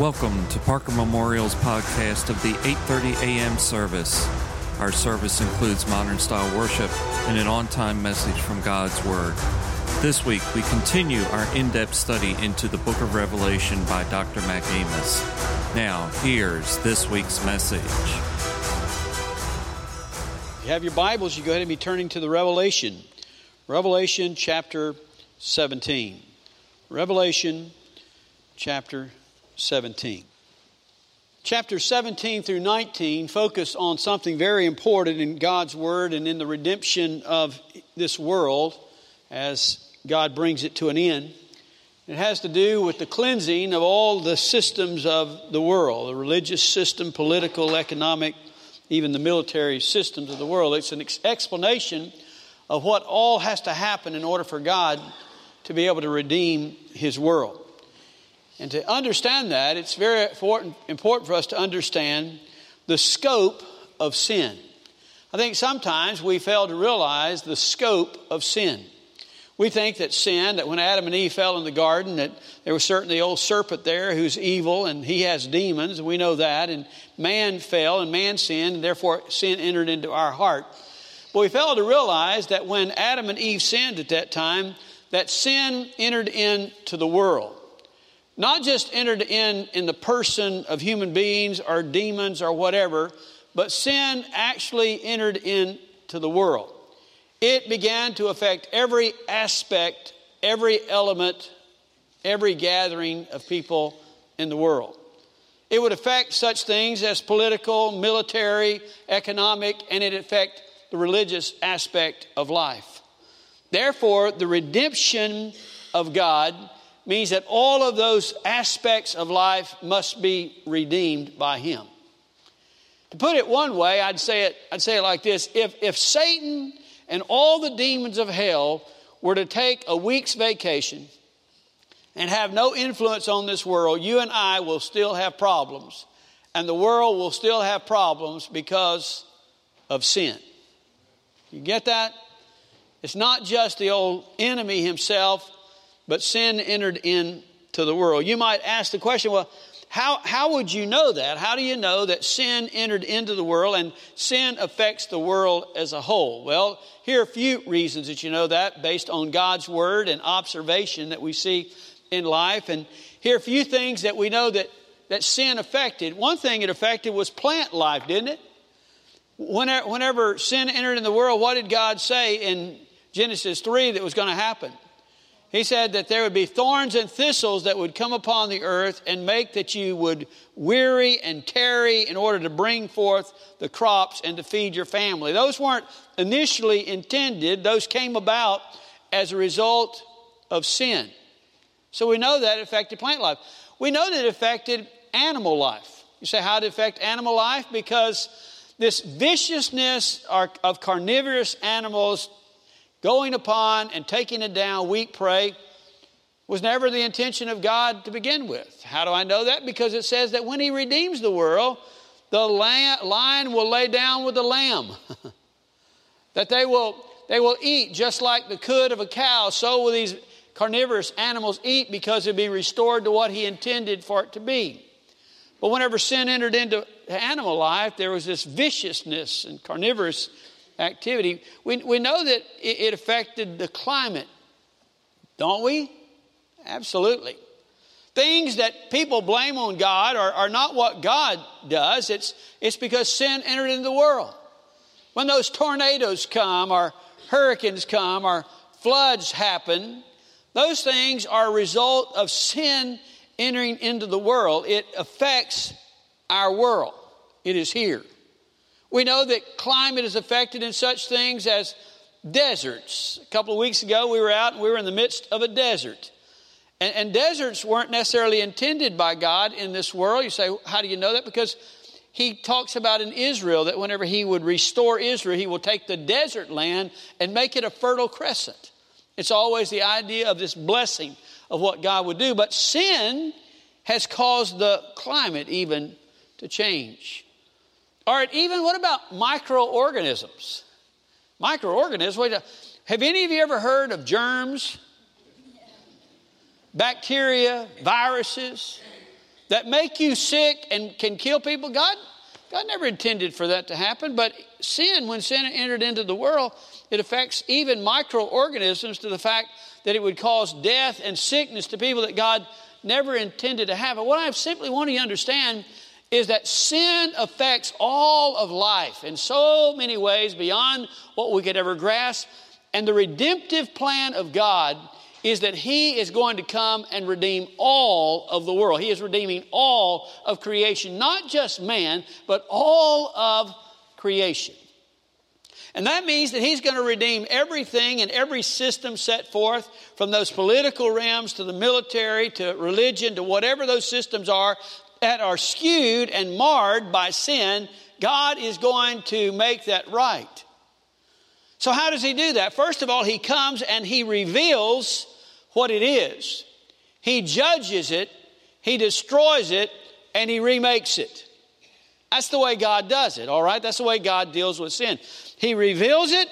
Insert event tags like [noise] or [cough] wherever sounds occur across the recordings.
Welcome to Parker Memorial's podcast of the 8:30 a.m. service. Our service includes modern style worship and an on-time message from God's word. This week we continue our in-depth study into the book of Revelation by Dr. Mac Amos. Now, here's this week's message. If you have your Bibles, you go ahead and be turning to the Revelation. Revelation chapter 17. Revelation chapter 17. Chapter 17 through 19 focus on something very important in God's Word and in the redemption of this world as God brings it to an end. It has to do with the cleansing of all the systems of the world the religious system, political, economic, even the military systems of the world. It's an explanation of what all has to happen in order for God to be able to redeem His world. And to understand that, it's very important, for us to understand the scope of sin. I think sometimes we fail to realize the scope of sin. We think that sin, that when Adam and Eve fell in the garden, that there was certainly the old serpent there who's evil and he has demons, and we know that. And man fell and man sinned, and therefore sin entered into our heart. But we fail to realize that when Adam and Eve sinned at that time, that sin entered into the world not just entered in in the person of human beings or demons or whatever, but sin actually entered into the world. It began to affect every aspect, every element, every gathering of people in the world. It would affect such things as political, military, economic, and it affect the religious aspect of life. Therefore, the redemption of God means that all of those aspects of life must be redeemed by him. To put it one way, I'd say it, I'd say it like this if, if Satan and all the demons of hell were to take a week's vacation and have no influence on this world, you and I will still have problems. And the world will still have problems because of sin. You get that? It's not just the old enemy himself, but sin entered into the world. You might ask the question, well, how, how would you know that? How do you know that sin entered into the world and sin affects the world as a whole? Well, here are a few reasons that you know that based on God's word and observation that we see in life. And here are a few things that we know that, that sin affected. One thing it affected was plant life, didn't it? Whenever, whenever sin entered in the world, what did God say in Genesis 3 that was going to happen? He said that there would be thorns and thistles that would come upon the earth and make that you would weary and tarry in order to bring forth the crops and to feed your family. Those weren't initially intended, those came about as a result of sin. So we know that affected plant life. We know that it affected animal life. You say, how did it affect animal life? Because this viciousness of carnivorous animals going upon and taking it down weak prey was never the intention of God to begin with. How do I know that? Because it says that when He redeems the world, the lion will lay down with the lamb. [laughs] that they will, they will eat just like the cud of a cow, so will these carnivorous animals eat because it'll be restored to what He intended for it to be. But whenever sin entered into animal life, there was this viciousness and carnivorous activity, we, we know that it, it affected the climate, don't we? Absolutely. Things that people blame on God are, are not what God does, it's, it's because sin entered into the world. When those tornadoes come, or hurricanes come, or floods happen, those things are a result of sin entering into the world. It affects our world, it is here. We know that climate is affected in such things as deserts. A couple of weeks ago, we were out and we were in the midst of a desert. And, and, deserts weren't necessarily intended by God in this world. You say, how do you know that? Because he talks about in Israel that whenever he would restore Israel, he will take the desert land and make it a fertile crescent. It's always the idea of this blessing of what God would do. But sin has caused the climate even to change. All right, even what about microorganisms? Microorganisms, have any of you ever heard of germs? Bacteria, viruses? that make you sick and can kill people. God, God never intended for that to happen, but sin, when sin entered into the world, it affects even microorganisms to the fact that it would cause death and sickness to people that God never intended to have. But what I simply want you to understand is that sin affects all of life in so many ways beyond what we could ever grasp. And the redemptive plan of God is that He is going to come and redeem all of the world. He is redeeming all of creation, not just man, but all of creation. And that means that he's going to redeem everything and every system set forth from those political realms to the military to religion to whatever those systems are that are skewed and marred by sin. God is going to make that right. So, how does he do that? First of all, he comes and he reveals what it is. He judges it, he destroys it, and he remakes it. That's the way God does it, all right? That's the way God deals with sin. He reveals it,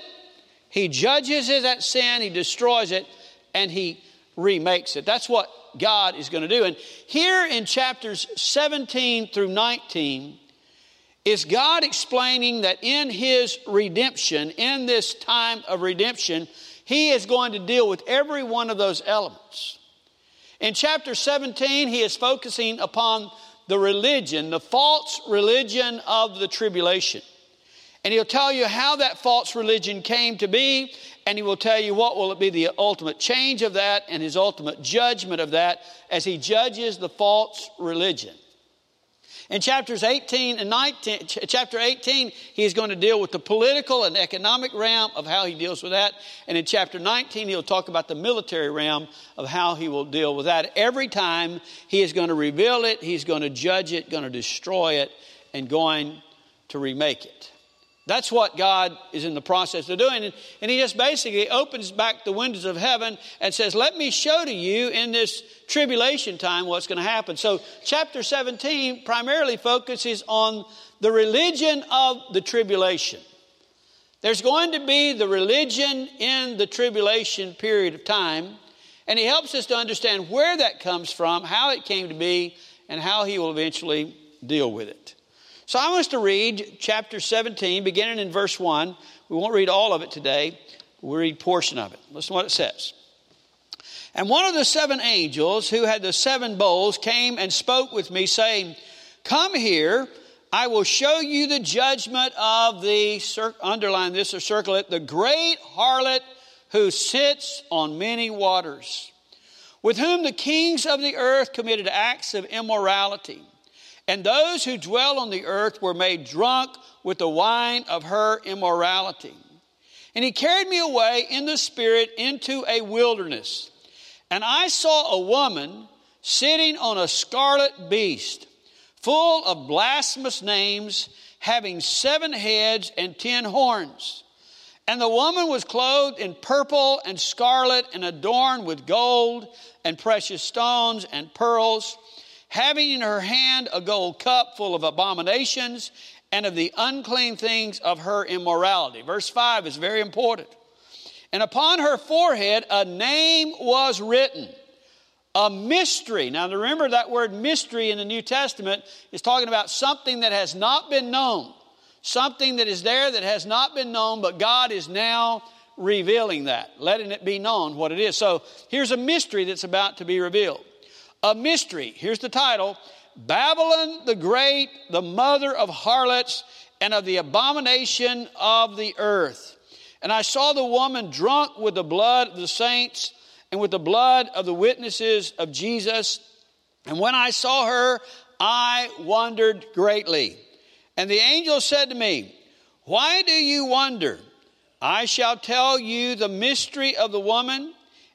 he judges it, that sin, he destroys it, and he remakes it. That's what God is going to do. And here in chapters 17 through 19 is God explaining that in his redemption, in this time of redemption, he is going to deal with every one of those elements. In chapter 17, he is focusing upon the religion, the false religion of the tribulation. And he'll tell you how that false religion came to be, and he will tell you what will it be the ultimate change of that and his ultimate judgment of that as he judges the false religion. In chapters 18 and 19, chapter 18, he's going to deal with the political and economic realm of how he deals with that. And in chapter 19, he'll talk about the military realm of how he will deal with that. Every time he is going to reveal it, he's going to judge it, going to destroy it, and going to remake it. That's what God is in the process of doing. And he just basically opens back the windows of heaven and says, Let me show to you in this tribulation time what's going to happen. So, chapter 17 primarily focuses on the religion of the tribulation. There's going to be the religion in the tribulation period of time. And he helps us to understand where that comes from, how it came to be, and how he will eventually deal with it. So I want us to read chapter 17, beginning in verse 1. We won't read all of it today, we'll read portion of it. Listen to what it says. And one of the seven angels who had the seven bowls came and spoke with me, saying, Come here, I will show you the judgment of the, underline this or circle it, the great harlot who sits on many waters, with whom the kings of the earth committed acts of immorality and those who dwell on the earth were made drunk with the wine of her immorality. And he carried me away in the spirit into a wilderness. And I saw a woman sitting on a scarlet beast, full of blasphemous names, having seven heads and ten horns. And the woman was clothed in purple and scarlet and adorned with gold and precious stones and pearls having in her hand a gold cup full of abominations and of the unclean things of her immorality. Verse 5 is very important. And upon her forehead a name was written, a mystery. Now, remember that word mystery in the New Testament is talking about something that has not been known, something that is there that has not been known, but God is now revealing that, letting it be known what it is. So here's a mystery that's about to be revealed a mystery. Here's the title Babylon the Great, the mother of harlots and of the abomination of the earth. And I saw the woman drunk with the blood of the saints and with the blood of the witnesses of Jesus. And when I saw her, I wondered greatly. And the angel said to me, Why do you wonder? I shall tell you the mystery of the woman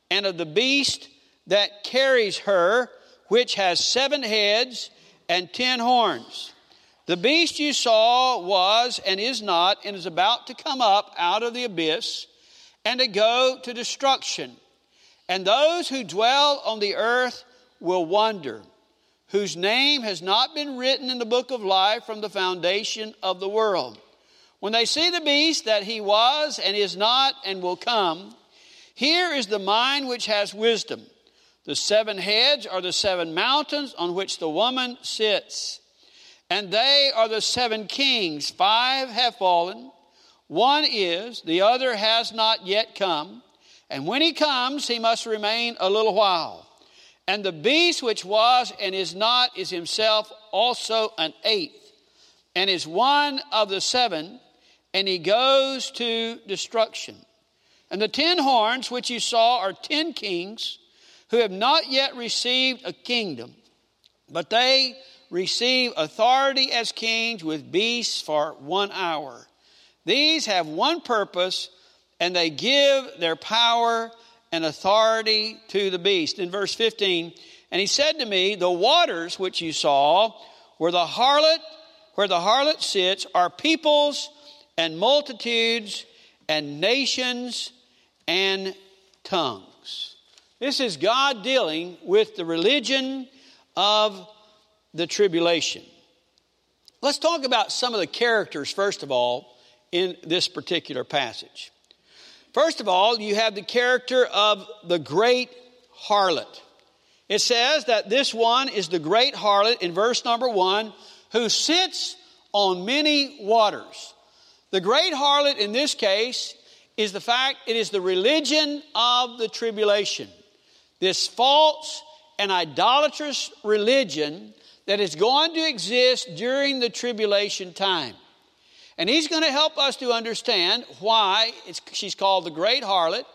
and of the beast that carries her, which has seven heads and ten horns. The beast you saw was and is not and is about to come up out of the abyss and to go to destruction. And those who dwell on the earth will wonder, whose name has not been written in the book of life from the foundation of the world. When they see the beast that he was and is not and will come, here is the mind which has wisdom. The seven heads are the seven mountains on which the woman sits. And they are the seven kings. Five have fallen. One is, the other has not yet come. And when he comes, he must remain a little while. And the beast which was and is not is himself also an eighth, and is one of the seven, and he goes to destruction. And the ten horns which you saw are ten kings who have not yet received a kingdom, but they receive authority as kings with beasts for one hour. These have one purpose, and they give their power and authority to the beast. In verse 15, and he said to me, The waters which you saw, where the harlot, where the harlot sits, are peoples and multitudes and nations and tongues. This is God dealing with the religion of the tribulation. Let's talk about some of the characters, first of all, in this particular passage. First of all, you have the character of the great harlot. It says that this one is the great harlot in verse number one who sits on many waters. The great harlot in this case is the fact it is the religion of the tribulation this false and idolatrous religion that is going to exist during the tribulation time. And he's going to help us to understand why she's called the great harlot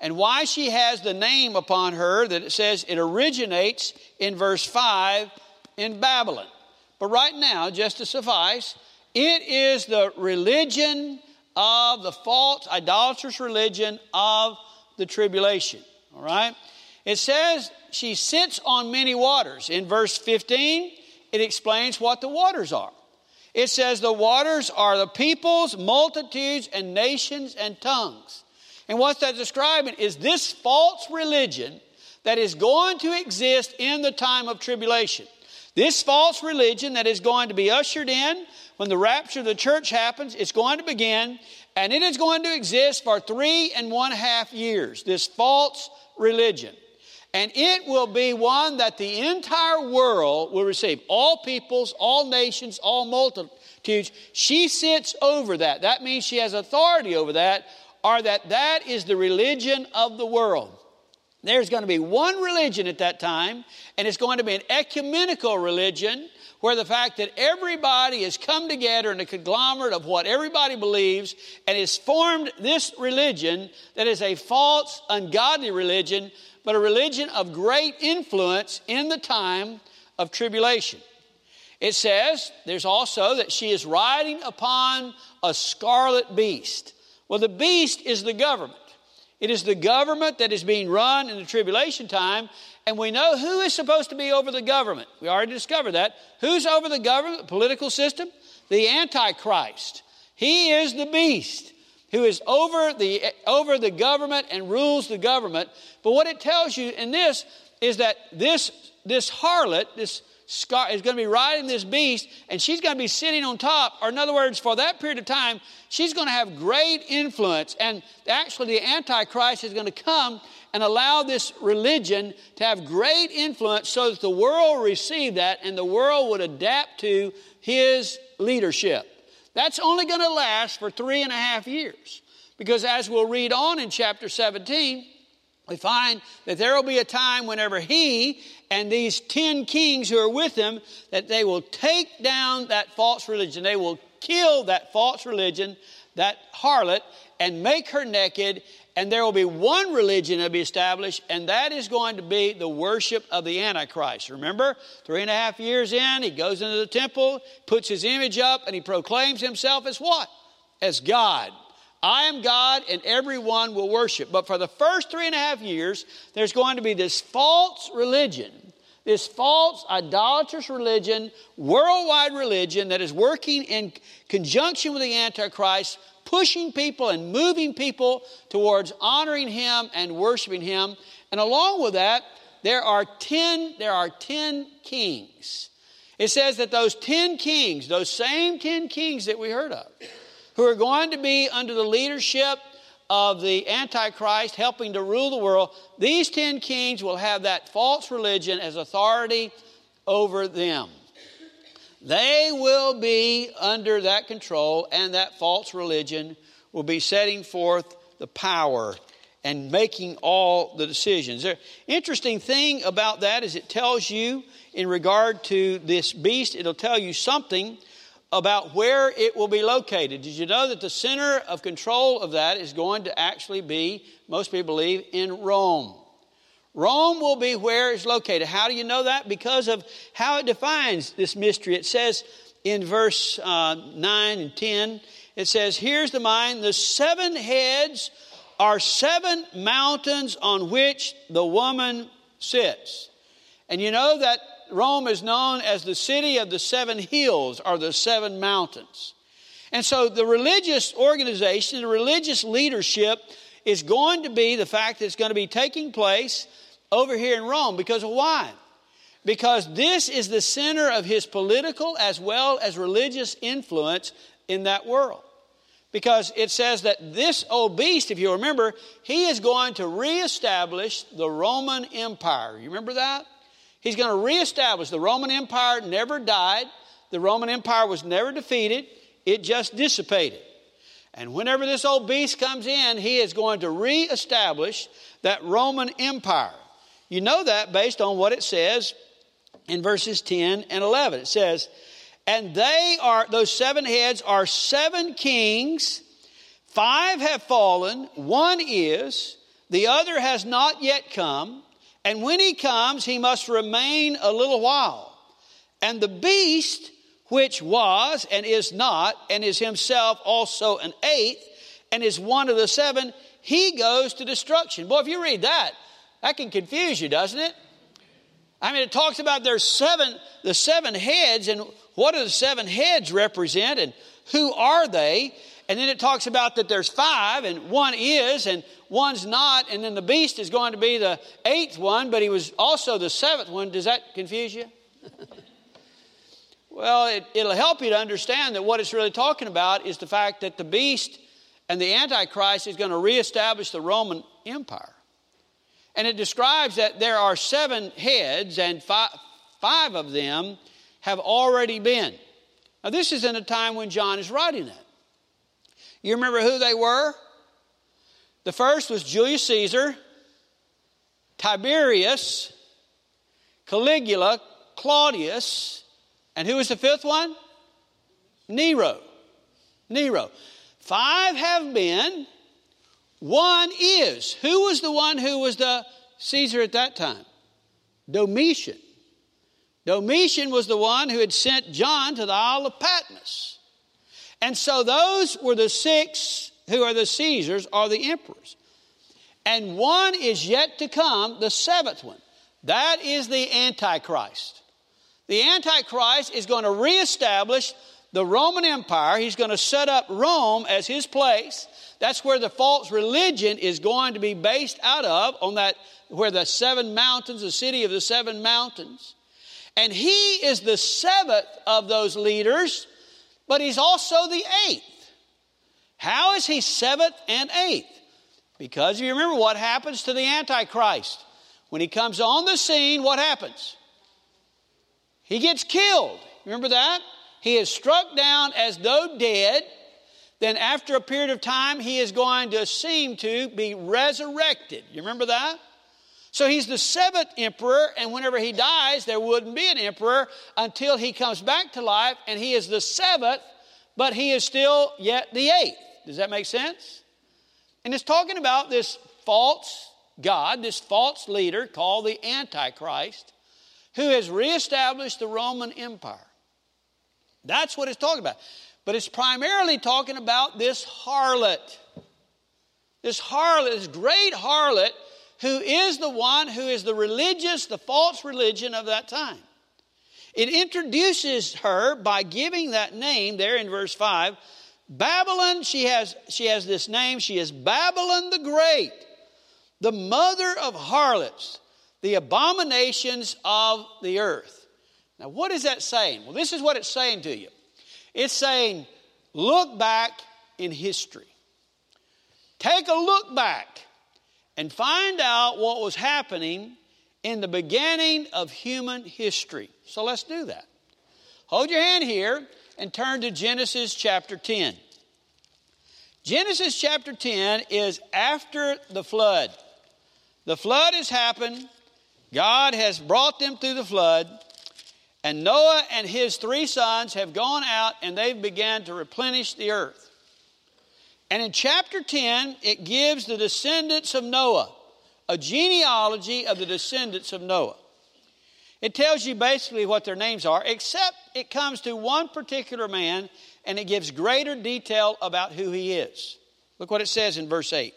and why she has the name upon her that it says it originates in verse 5 in Babylon. But right now, just to suffice, it is the religion of the false, idolatrous religion of the tribulation. All right? It says she sits on many waters. In verse 15, it explains what the waters are. It says the waters are the peoples, multitudes, and nations and tongues. And what that's describing is this false religion that is going to exist in the time of tribulation. This false religion that is going to be ushered in when the rapture of the church happens, it's going to begin, and it is going to exist for three and one half years. This false religion. And it will be one that the entire world will receive. All peoples, all nations, all multitudes. She sits over that. That means she has authority over that, or that that is the religion of the world. There's going to be one religion at that time, and it's going to be an ecumenical religion where the fact that everybody has come together in a conglomerate of what everybody believes and has formed this religion that is a false, ungodly religion but a religion of great influence in the time of tribulation. It says there's also that she is riding upon a scarlet beast. Well, the beast is the government. It is the government that is being run in the tribulation time, and we know who is supposed to be over the government. We already discovered that. Who's over the government, the political system? The Antichrist. He is the beast who is over the, over the government and rules the government. But what it tells you in this is that this, this harlot, this scar, is going to be riding this beast, and she's going to be sitting on top. Or, in other words, for that period of time, she's going to have great influence. And actually, the Antichrist is going to come and allow this religion to have great influence so that the world receive that and the world would adapt to his leadership. That's only going to last for three and a half years. Because as we'll read on in chapter 17, we find that there will be a time whenever he and these 10 kings who are with him that they will take down that false religion they will kill that false religion that harlot and make her naked and there will be one religion to be established, and that is going to be the worship of the Antichrist. Remember, three and a half years in, he goes into the temple, puts his image up, and he proclaims himself as what? As God. I am God, and everyone will worship. But for the first three and a half years, there's going to be this false religion, this false idolatrous religion, worldwide religion that is working in conjunction with the Antichrist pushing people and moving people towards honoring him and worshiping him. And along with that, there are 10 there are 10 kings. It says that those 10 kings, those same 10 kings that we heard of, who are going to be under the leadership of the Antichrist helping to rule the world, these 10 kings will have that false religion as authority over them. They will be under that control, and that false religion will be setting forth the power and making all the decisions. The interesting thing about that is it tells you, in regard to this beast, it'll tell you something about where it will be located. Did you know that the center of control of that is going to actually be, most people believe, in Rome? Rome will be where it's located. How do you know that? Because of how it defines this mystery. It says in verse uh, 9 and 10, it says, Here's the mind the seven heads are seven mountains on which the woman sits. And you know that Rome is known as the city of the seven hills or the seven mountains. And so the religious organization, the religious leadership is going to be the fact that it's going to be taking place over here in Rome. Because of why? Because this is the center of his political as well as religious influence in that world. Because it says that this old beast, if you remember, he is going to reestablish the Roman Empire. You remember that? He's going to reestablish the Roman Empire never died. The Roman Empire was never defeated. It just dissipated. And whenever this old beast comes in, he is going to reestablish that Roman Empire. You know that based on what it says in verses 10 and 11. It says, And they are, those seven heads are seven kings. Five have fallen, one is, the other has not yet come. And when he comes, he must remain a little while. And the beast, which was and is not, and is himself also an eighth, and is one of the seven, he goes to destruction. Boy, if you read that, that can confuse you, doesn't it? I mean, it talks about there's seven, the seven heads, and what do the seven heads represent, and who are they? And then it talks about that there's five, and one is, and one's not, and then the beast is going to be the eighth one, but he was also the seventh one. Does that confuse you? [laughs] well, it, it'll help you to understand that what it's really talking about is the fact that the beast and the Antichrist is going to reestablish the Roman Empire. And it describes that there are seven heads, and five, five of them have already been. Now, this is in a time when John is writing that. You remember who they were? The first was Julius Caesar, Tiberius, Caligula, Claudius, and who was the fifth one? Nero. Nero. Five have been, one is. Who was the one who was the Caesar at that time? Domitian. Domitian was the one who had sent John to the Isle of Patmos. And so those were the six who are the Caesars or the emperors. And one is yet to come, the seventh one. That is the Antichrist. The Antichrist is going to reestablish the Roman Empire. He's going to set up Rome as his place. That's where the false religion is going to be based out of, on that, where the seven mountains, the city of the seven mountains. And he is the seventh of those leaders, but he's also the eighth. How is he seventh and eighth? Because you remember what happens to the Antichrist. When he comes on the scene, what happens? He gets killed. Remember that? He is struck down as though dead then after a period of time, he is going to seem to be resurrected. You remember that? So he's the seventh emperor, and whenever he dies, there wouldn't be an emperor until he comes back to life, and he is the seventh, but he is still yet the eighth. Does that make sense? And it's talking about this false God, this false leader called the Antichrist, who has reestablished the Roman Empire. That's what it's talking about. But it's primarily talking about this harlot. This harlot, this great harlot, who is the one who is the religious, the false religion of that time. It introduces her by giving that name there in verse 5. Babylon, she has, she has this name. She is Babylon the Great, the mother of harlots, the abominations of the earth. Now, what is that saying? Well, this is what it's saying to you. It's saying, look back in history. take a look back and find out what was happening in the beginning of human history. So let's do that. Hold your hand here and turn to Genesis chapter 10. Genesis chapter 10 is after the flood. The flood has happened. God has brought them through the flood. And Noah and his three sons have gone out and they've began to replenish the earth. And in chapter 10, it gives the descendants of Noah, a genealogy of the descendants of Noah. It tells you basically what their names are, except it comes to one particular man and it gives greater detail about who he is. Look what it says in verse 8.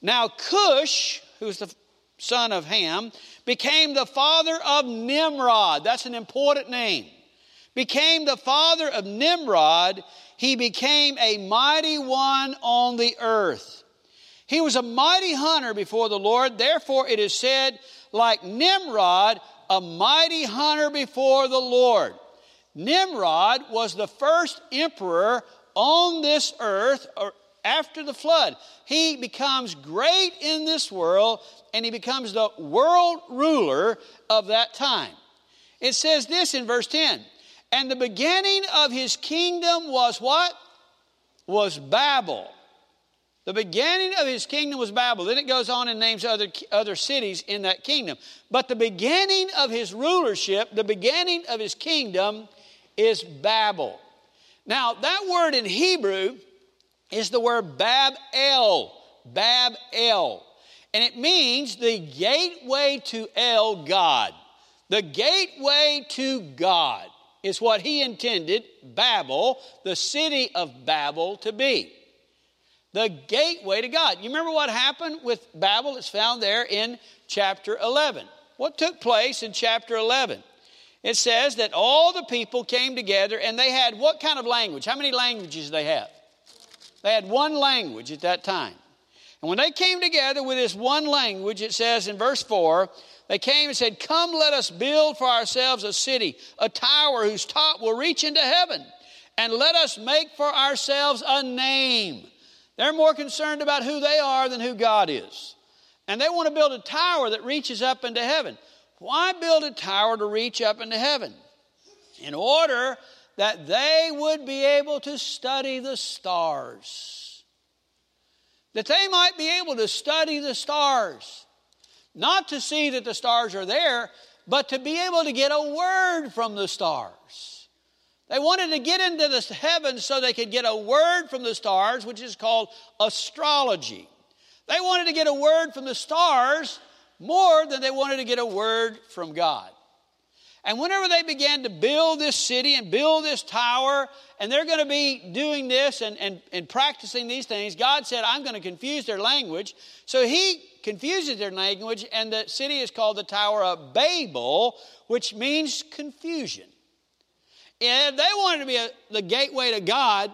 Now, Cush, who's the son of Ham, became the father of Nimrod. That's an important name. Became the father of Nimrod. He became a mighty one on the earth. He was a mighty hunter before the Lord. Therefore, it is said, like Nimrod, a mighty hunter before the Lord. Nimrod was the first emperor on this earth after the flood. He becomes great in this world and he becomes the world ruler of that time. It says this in verse 10 And the beginning of his kingdom was what? Was Babel. The beginning of his kingdom was Babel. Then it goes on and names other, other cities in that kingdom. But the beginning of his rulership, the beginning of his kingdom, is Babel. Now, that word in Hebrew is the word Bab El. Bab El. And it means the gateway to El, God. The gateway to God is what he intended Babel, the city of Babel, to be. The gateway to God. You remember what happened with Babel? It's found there in chapter 11. What took place in chapter 11? It says that all the people came together and they had what kind of language? How many languages they have? They had one language at that time. And when they came together with this one language, it says in verse 4, they came and said, Come, let us build for ourselves a city, a tower whose top will reach into heaven, and let us make for ourselves a name. They're more concerned about who they are than who God is. And they want to build a tower that reaches up into heaven. Why build a tower to reach up into heaven? In order that they would be able to study the stars that they might be able to study the stars. Not to see that the stars are there, but to be able to get a word from the stars. They wanted to get into the heavens so they could get a word from the stars, which is called astrology. They wanted to get a word from the stars more than they wanted to get a word from God. And whenever they began to build this city and build this tower, and they're going to be doing this and, and, and practicing these things, God said, I'm going to confuse their language. So he confuses their language, and the city is called the Tower of Babel, which means confusion. And they wanted to be a, the gateway to God.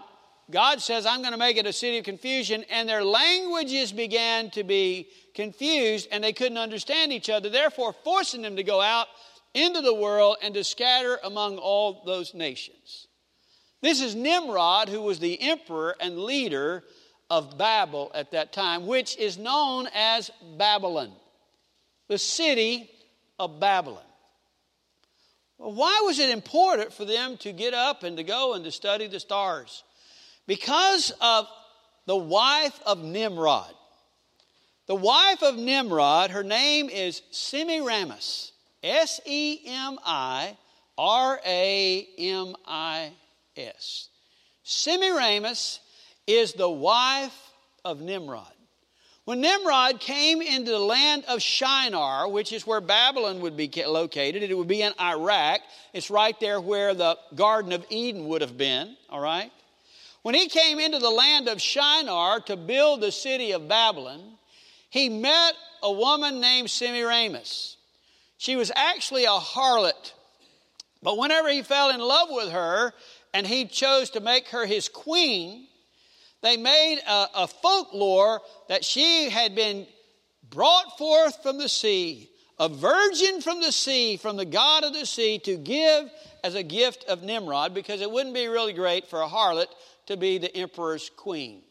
God says, I'm going to make it a city of confusion, and their languages began to be confused, and they couldn't understand each other, therefore forcing them to go out into the world and to scatter among all those nations. This is Nimrod, who was the emperor and leader of Babel at that time, which is known as Babylon, the city of Babylon. Why was it important for them to get up and to go and to study the stars? Because of the wife of Nimrod. The wife of Nimrod, her name is Semiramis. S E M I R A M I S. Semiramis is the wife of Nimrod. When Nimrod came into the land of Shinar, which is where Babylon would be located, it would be in Iraq. It's right there where the Garden of Eden would have been, all right? When he came into the land of Shinar to build the city of Babylon, he met a woman named Semiramis. She was actually a harlot. But whenever he fell in love with her and he chose to make her his queen, they made a, a folklore that she had been brought forth from the sea, a virgin from the sea, from the God of the sea, to give as a gift of Nimrod, because it wouldn't be really great for a harlot to be the emperor's queen.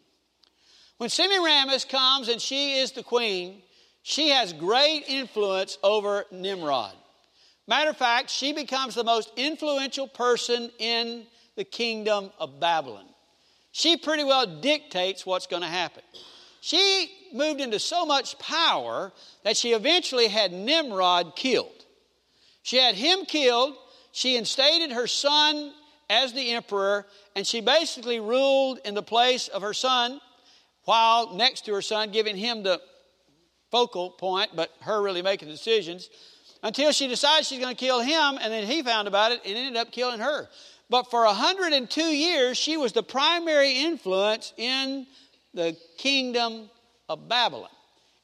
When Semiramis comes and she is the queen, she has great influence over Nimrod. Matter of fact, she becomes the most influential person in the kingdom of Babylon. She pretty well dictates what's going to happen. She moved into so much power that she eventually had Nimrod killed. She had him killed, she instated her son as the emperor, and she basically ruled in the place of her son while next to her son, giving him the focal point, but her really making decisions, until she decides she's going to kill him, and then he found about it and ended up killing her. But for 102 years, she was the primary influence in the kingdom of Babylon,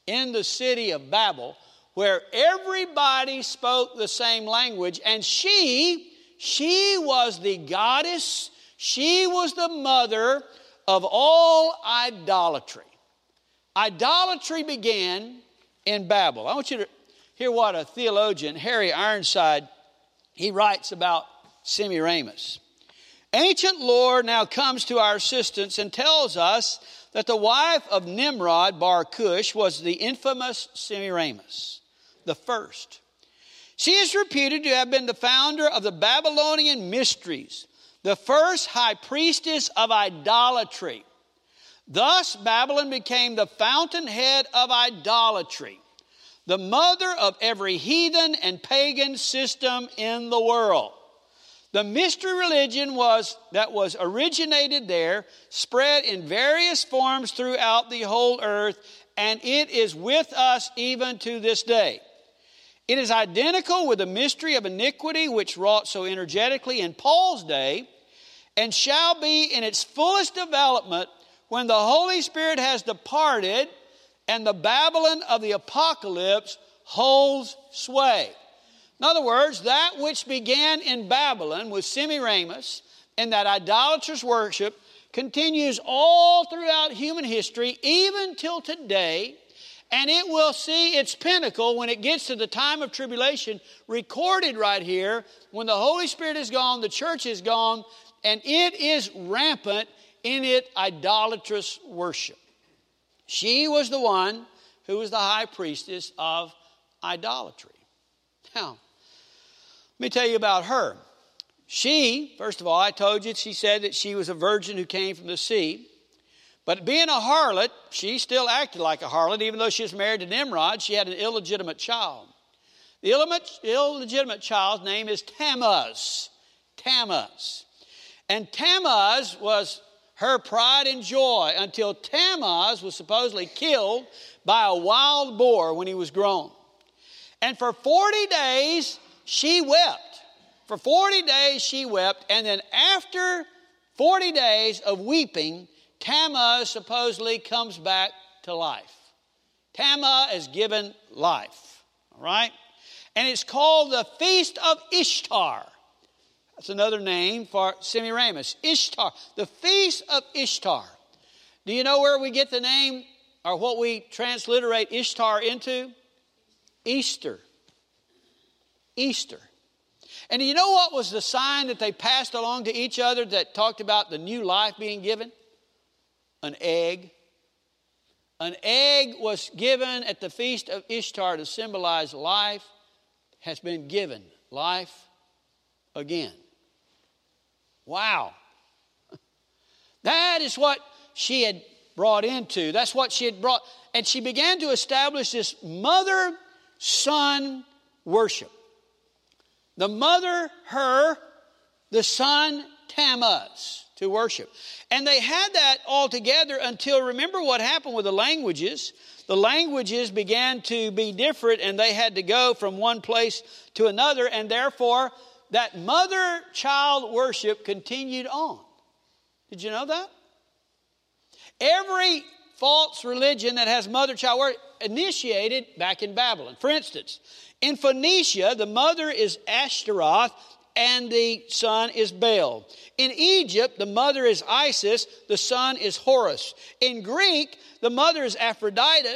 in the city of Babel, where everybody spoke the same language, and she, she was the goddess, she was the mother of all idolatry. Idolatry began in Babel. I want you to hear what a theologian, Harry Ironside, he writes about Semiramis. Ancient lore now comes to our assistance and tells us that the wife of Nimrod, Bar Cush, was the infamous Semiramis, the first. She is reputed to have been the founder of the Babylonian mysteries, the first high priestess of idolatry. Thus, Babylon became the fountainhead of idolatry, the mother of every heathen and pagan system in the world. The mystery religion was that was originated there, spread in various forms throughout the whole earth, and it is with us even to this day. It is identical with the mystery of iniquity which wrought so energetically in Paul's day, and shall be in its fullest development when the Holy Spirit has departed and the Babylon of the apocalypse holds sway. In other words, that which began in Babylon with Semiramis and that idolatrous worship continues all throughout human history, even till today, and it will see its pinnacle when it gets to the time of tribulation, recorded right here. When the Holy Spirit is gone, the church is gone, and it is rampant in it idolatrous worship. She was the one who was the high priestess of idolatry. Now, let me tell you about her. She, first of all, I told you, she said that she was a virgin who came from the sea. But being a harlot, she still acted like a harlot, even though she was married to Nimrod. She had an illegitimate child. The illegitimate child's name is Tammuz. Tammuz. And Tammuz was her pride and joy until Tammuz was supposedly killed by a wild boar when he was grown. And for 40 days, she wept. For 40 days she wept, and then after 40 days of weeping, Tammuz supposedly comes back to life. Tammuz is given life, all right? And it's called the Feast of Ishtar. That's another name for Semiramis. Ishtar, the Feast of Ishtar. Do you know where we get the name or what we transliterate Ishtar into? Easter. Easter. And you know what was the sign that they passed along to each other that talked about the new life being given? An egg. An egg was given at the feast of Ishtar to symbolize life has been given, life again. Wow. [laughs] That is what she had brought into. That's what she had brought. And she began to establish this mother son worship. The mother, her, the son, Tammuz, to worship. And they had that all together until, remember what happened with the languages? The languages began to be different and they had to go from one place to another, and therefore that mother child worship continued on. Did you know that? Every false religion that has mother child worship initiated back in Babylon. For instance, in Phoenicia, the mother is Ashtaroth and the son is Baal. In Egypt, the mother is Isis, the son is Horus. In Greek, the mother is Aphrodite,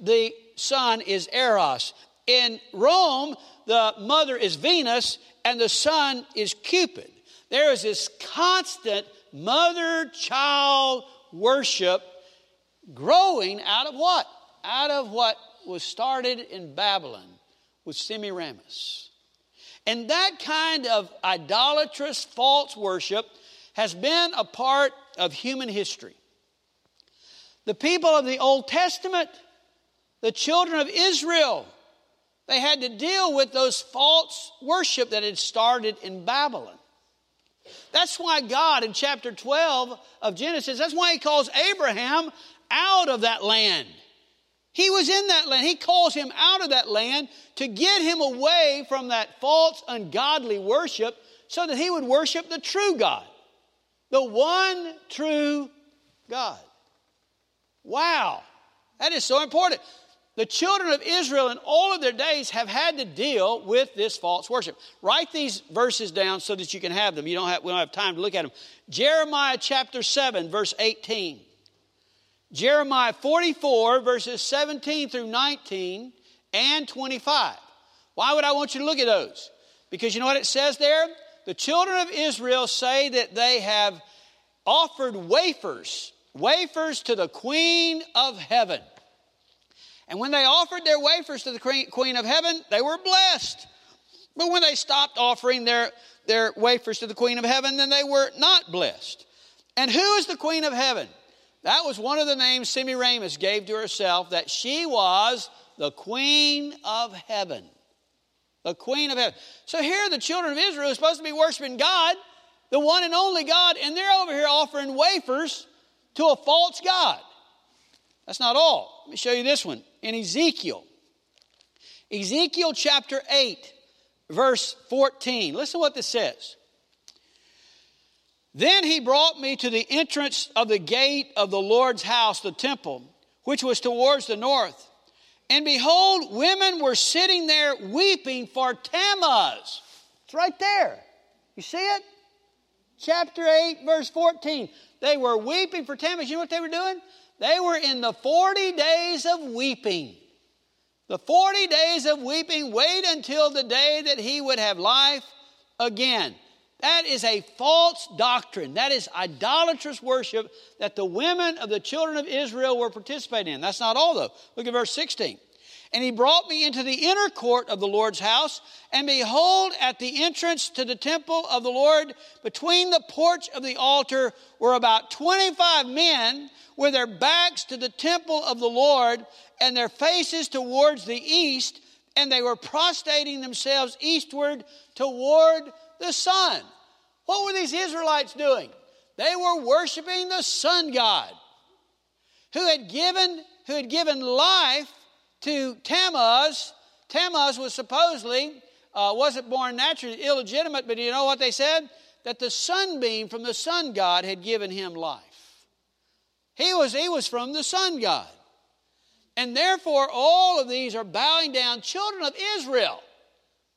the son is Eros. In Rome, the mother is Venus and the son is Cupid. There is this constant mother child worship growing out of what? Out of what was started in Babylon with Semiramis. And that kind of idolatrous false worship has been a part of human history. The people of the Old Testament, the children of Israel, they had to deal with those false worship that had started in Babylon. That's why God in chapter 12 of Genesis, that's why he calls Abraham out of that land. He was in that land. He calls him out of that land to get him away from that false, ungodly worship so that he would worship the true God, the one true God. Wow, that is so important. The children of Israel in all of their days have had to deal with this false worship. Write these verses down so that you can have them. You don't have, we don't have time to look at them. Jeremiah chapter 7, verse 18. Jeremiah 44, verses 17 through 19 and 25. Why would I want you to look at those? Because you know what it says there? The children of Israel say that they have offered wafers, wafers to the queen of heaven. And when they offered their wafers to the queen of heaven, they were blessed. But when they stopped offering their, their wafers to the queen of heaven, then they were not blessed. And who is the queen of heaven? That was one of the names Semiramis gave to herself, that she was the queen of heaven. The queen of heaven. So here the children of Israel are supposed to be worshiping God, the one and only God, and they're over here offering wafers to a false God. That's not all. Let me show you this one in Ezekiel. Ezekiel chapter 8, verse 14. Listen to what this says. Then he brought me to the entrance of the gate of the Lord's house, the temple, which was towards the north. And behold, women were sitting there weeping for Tammuz. It's right there. You see it? Chapter 8, verse 14. They were weeping for Tammuz. You know what they were doing? They were in the 40 days of weeping. The 40 days of weeping, wait until the day that he would have life again. That is a false doctrine. That is idolatrous worship that the women of the children of Israel were participating in. That's not all, though. Look at verse 16. And he brought me into the inner court of the Lord's house, and behold, at the entrance to the temple of the Lord, between the porch of the altar, were about 25 men with their backs to the temple of the Lord and their faces towards the east, and they were prostrating themselves eastward toward the sun. What were these Israelites doing? They were worshiping the sun god who had given, who had given life to Tammuz. Tammuz was supposedly, uh, wasn't born naturally, illegitimate, but you know what they said? That the sunbeam from the sun god had given him life. He was, he was from the sun god. And therefore, all of these are bowing down, children of Israel,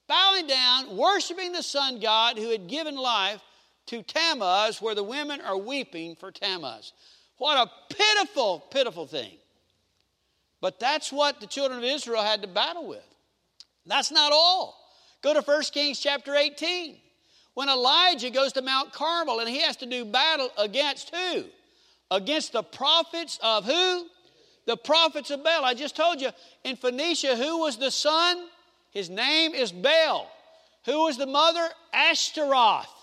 bowing down, worshiping the sun god who had given life to Tammuz, where the women are weeping for Tammuz. What a pitiful, pitiful thing. But that's what the children of Israel had to battle with. That's not all. Go to 1 Kings chapter 18. When Elijah goes to Mount Carmel and he has to do battle against who? Against the prophets of who? The prophets of Baal. I just told you in Phoenicia, who was the son? His name is Baal. Who was the mother? Ashtaroth.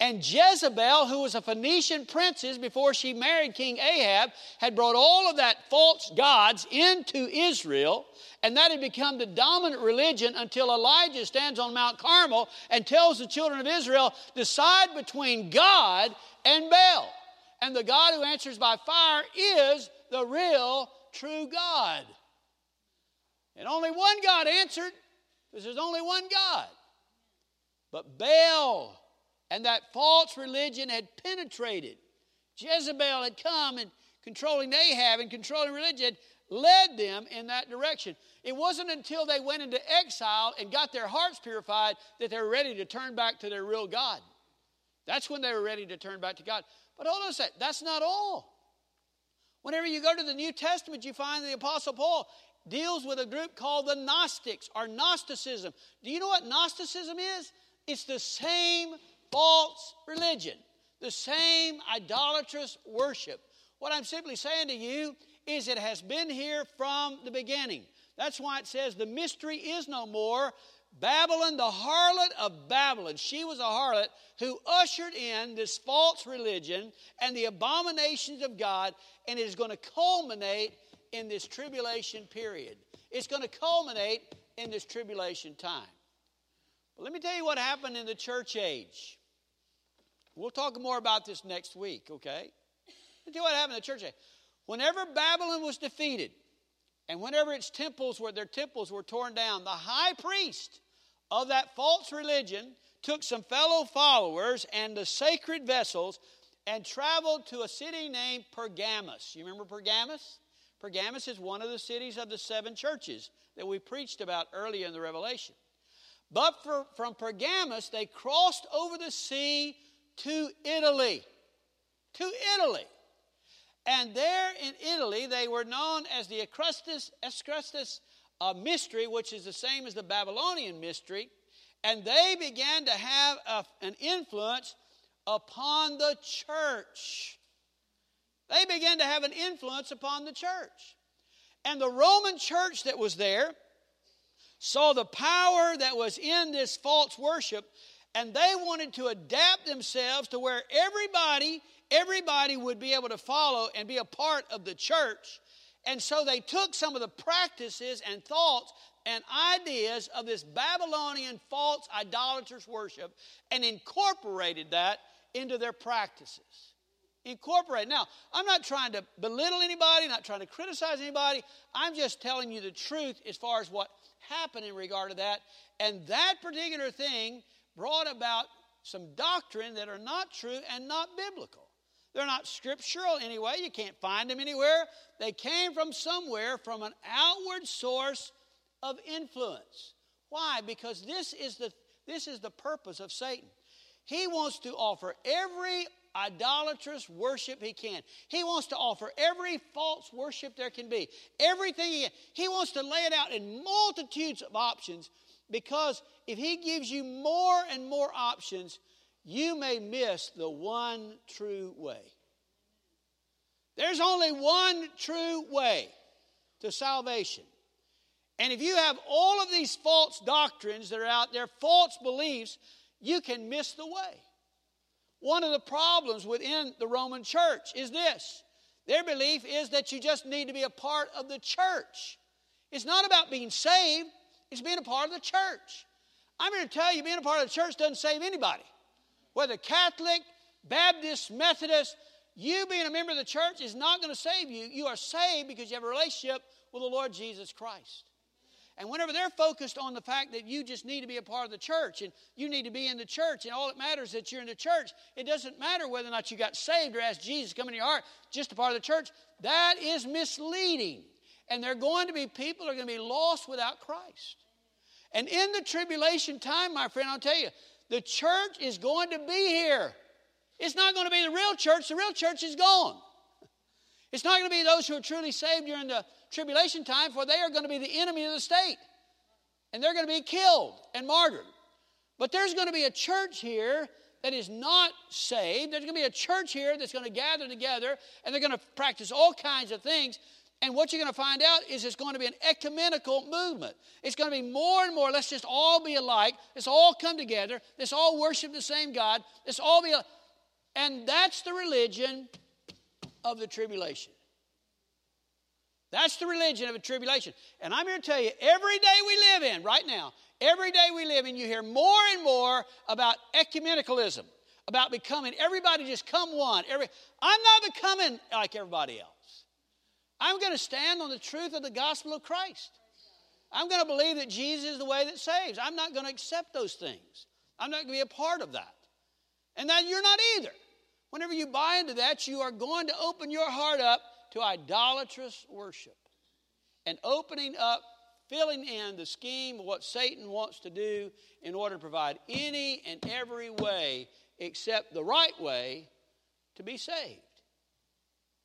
And Jezebel, who was a Phoenician princess before she married King Ahab, had brought all of that false gods into Israel, and that had become the dominant religion until Elijah stands on Mount Carmel and tells the children of Israel, decide between God and Baal. And the God who answers by fire is the real, true God. And only one God answered, because there's only one God. But Baal and that false religion had penetrated. Jezebel had come and controlling Ahab and controlling religion led them in that direction. It wasn't until they went into exile and got their hearts purified that they were ready to turn back to their real God. That's when they were ready to turn back to God. But hold on a sec, that's not all. Whenever you go to the New Testament, you find the Apostle Paul deals with a group called the Gnostics or Gnosticism. Do you know what Gnosticism is? It's the same false religion, the same idolatrous worship. What I'm simply saying to you is it has been here from the beginning. That's why it says the mystery is no more. Babylon, the harlot of Babylon, she was a harlot who ushered in this false religion and the abominations of God, and it is going to culminate in this tribulation period. It's going to culminate in this tribulation time. But let me tell you what happened in the church age. We'll talk more about this next week, okay? You what happened in the church. Whenever Babylon was defeated, and whenever its temples were their temples were torn down, the high priest of that false religion took some fellow followers and the sacred vessels and traveled to a city named Pergamus. You remember Pergamus? Pergamus is one of the cities of the seven churches that we preached about earlier in the Revelation. But for, from Pergamus, they crossed over the sea to Italy. To Italy. And there in Italy, they were known as the Acrustus, Acrustus uh, mystery, which is the same as the Babylonian mystery. And they began to have a, an influence upon the church. They began to have an influence upon the church. And the Roman church that was there saw the power that was in this false worship, and they wanted to adapt themselves to where everybody everybody would be able to follow and be a part of the church. And so they took some of the practices and thoughts and ideas of this Babylonian false idolatrous worship and incorporated that into their practices. Incorporate. Now, I'm not trying to belittle anybody, not trying to criticize anybody. I'm just telling you the truth as far as what happened in regard to that. And that particular thing brought about some doctrine that are not true and not biblical. They're not scriptural anyway. You can't find them anywhere. They came from somewhere, from an outward source of influence. Why? Because this is the, this is the purpose of Satan. He wants to offer every idolatrous worship he can. He wants to offer every false worship there can be. Everything he, he wants to lay it out in multitudes of options because if he gives you more and more options, you may miss the one true way. There's only one true way to salvation. And if you have all of these false doctrines that are out there, false beliefs, you can miss the way. One of the problems within the Roman church is this their belief is that you just need to be a part of the church. It's not about being saved, it's being a part of the church. I'm here to tell you, being a part of the church doesn't save anybody whether Catholic, Baptist, Methodist, you being a member of the church is not going to save you. You are saved because you have a relationship with the Lord Jesus Christ. And whenever they're focused on the fact that you just need to be a part of the church and you need to be in the church and all that matters is that you're in the church, it doesn't matter whether or not you got saved or asked Jesus to come into your heart, just a part of the church. That is misleading. And there are going to be people are going to be lost without Christ. And in the tribulation time, my friend, I'll tell you, the church is going to be here. It's not going to be the real church. The real church is gone. It's not going to be those who are truly saved during the tribulation time, for they are going to be the enemy of the state. And they're going to be killed and martyred. But there's going to be a church here that is not saved. There's going to be a church here that's going to gather together and they're going to practice all kinds of things and what you're going to find out is it's going to be an ecumenical movement. It's going to be more and more, let's just all be alike. Let's all come together. Let's all worship the same God. Let's all be, and that's the religion of the tribulation. That's the religion of a tribulation. And I'm here to tell you, every day we live in, right now, every day we live in, you hear more and more about ecumenicalism, about becoming, everybody just come one. Every, I'm not becoming like everybody else. I'm going to stand on the truth of the gospel of Christ. I'm going to believe that Jesus is the way that saves. I'm not going to accept those things. I'm not going to be a part of that. And that you're not either. Whenever you buy into that, you are going to open your heart up to idolatrous worship and opening up, filling in the scheme of what Satan wants to do in order to provide any and every way except the right way to be saved.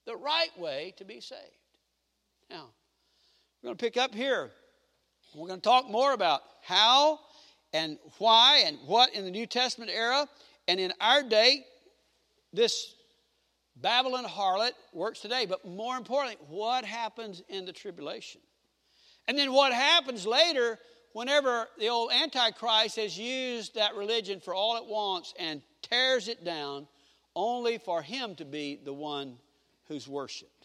The right way to be saved. Now, we're going to pick up here. We're going to talk more about how and why and what in the New Testament era and in our day this Babylon harlot works today, but more importantly, what happens in the tribulation? And then what happens later whenever the old Antichrist has used that religion for all it wants and tears it down, only for him to be the one who's worshiped.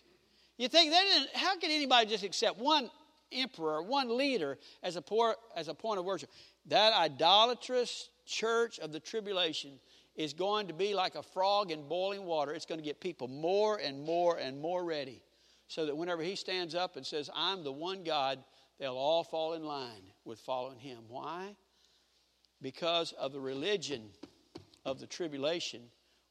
You think that? Didn't how can anybody just accept one emperor, one leader as a, poor, as a point of worship? That idolatrous church of the tribulation is going to be like a frog in boiling water. It's going to get people more and more and more ready so that whenever he stands up and says, I'm the one God, they'll all fall in line with following him. Why? Because of the religion of the tribulation,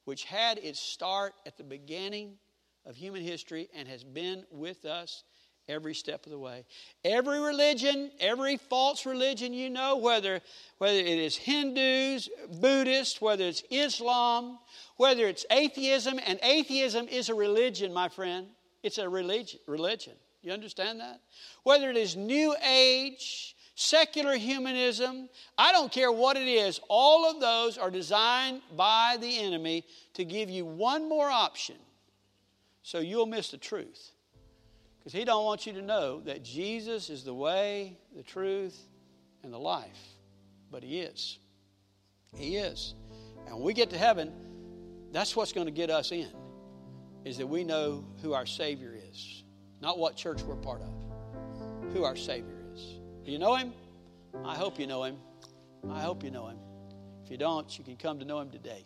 which had its start at the beginning of human history and has been with us every step of the way. Every religion, every false religion you know, whether, whether it is Hindus, Buddhists, whether it's Islam, whether it's atheism, and atheism is a religion, my friend. It's a religion. religion. You understand that? Whether it is New Age, secular humanism, I don't care what it is, all of those are designed by the enemy to give you one more option so you'll miss the truth. Because he don't want you to know that Jesus is the way, the truth, and the life. But he is. He is. And when we get to heaven, that's what's going to get us in, is that we know who our Savior is. Not what church we're part of, who our Savior is. Do you know him? I hope you know him. I hope you know him. If you don't, you can come to know him today.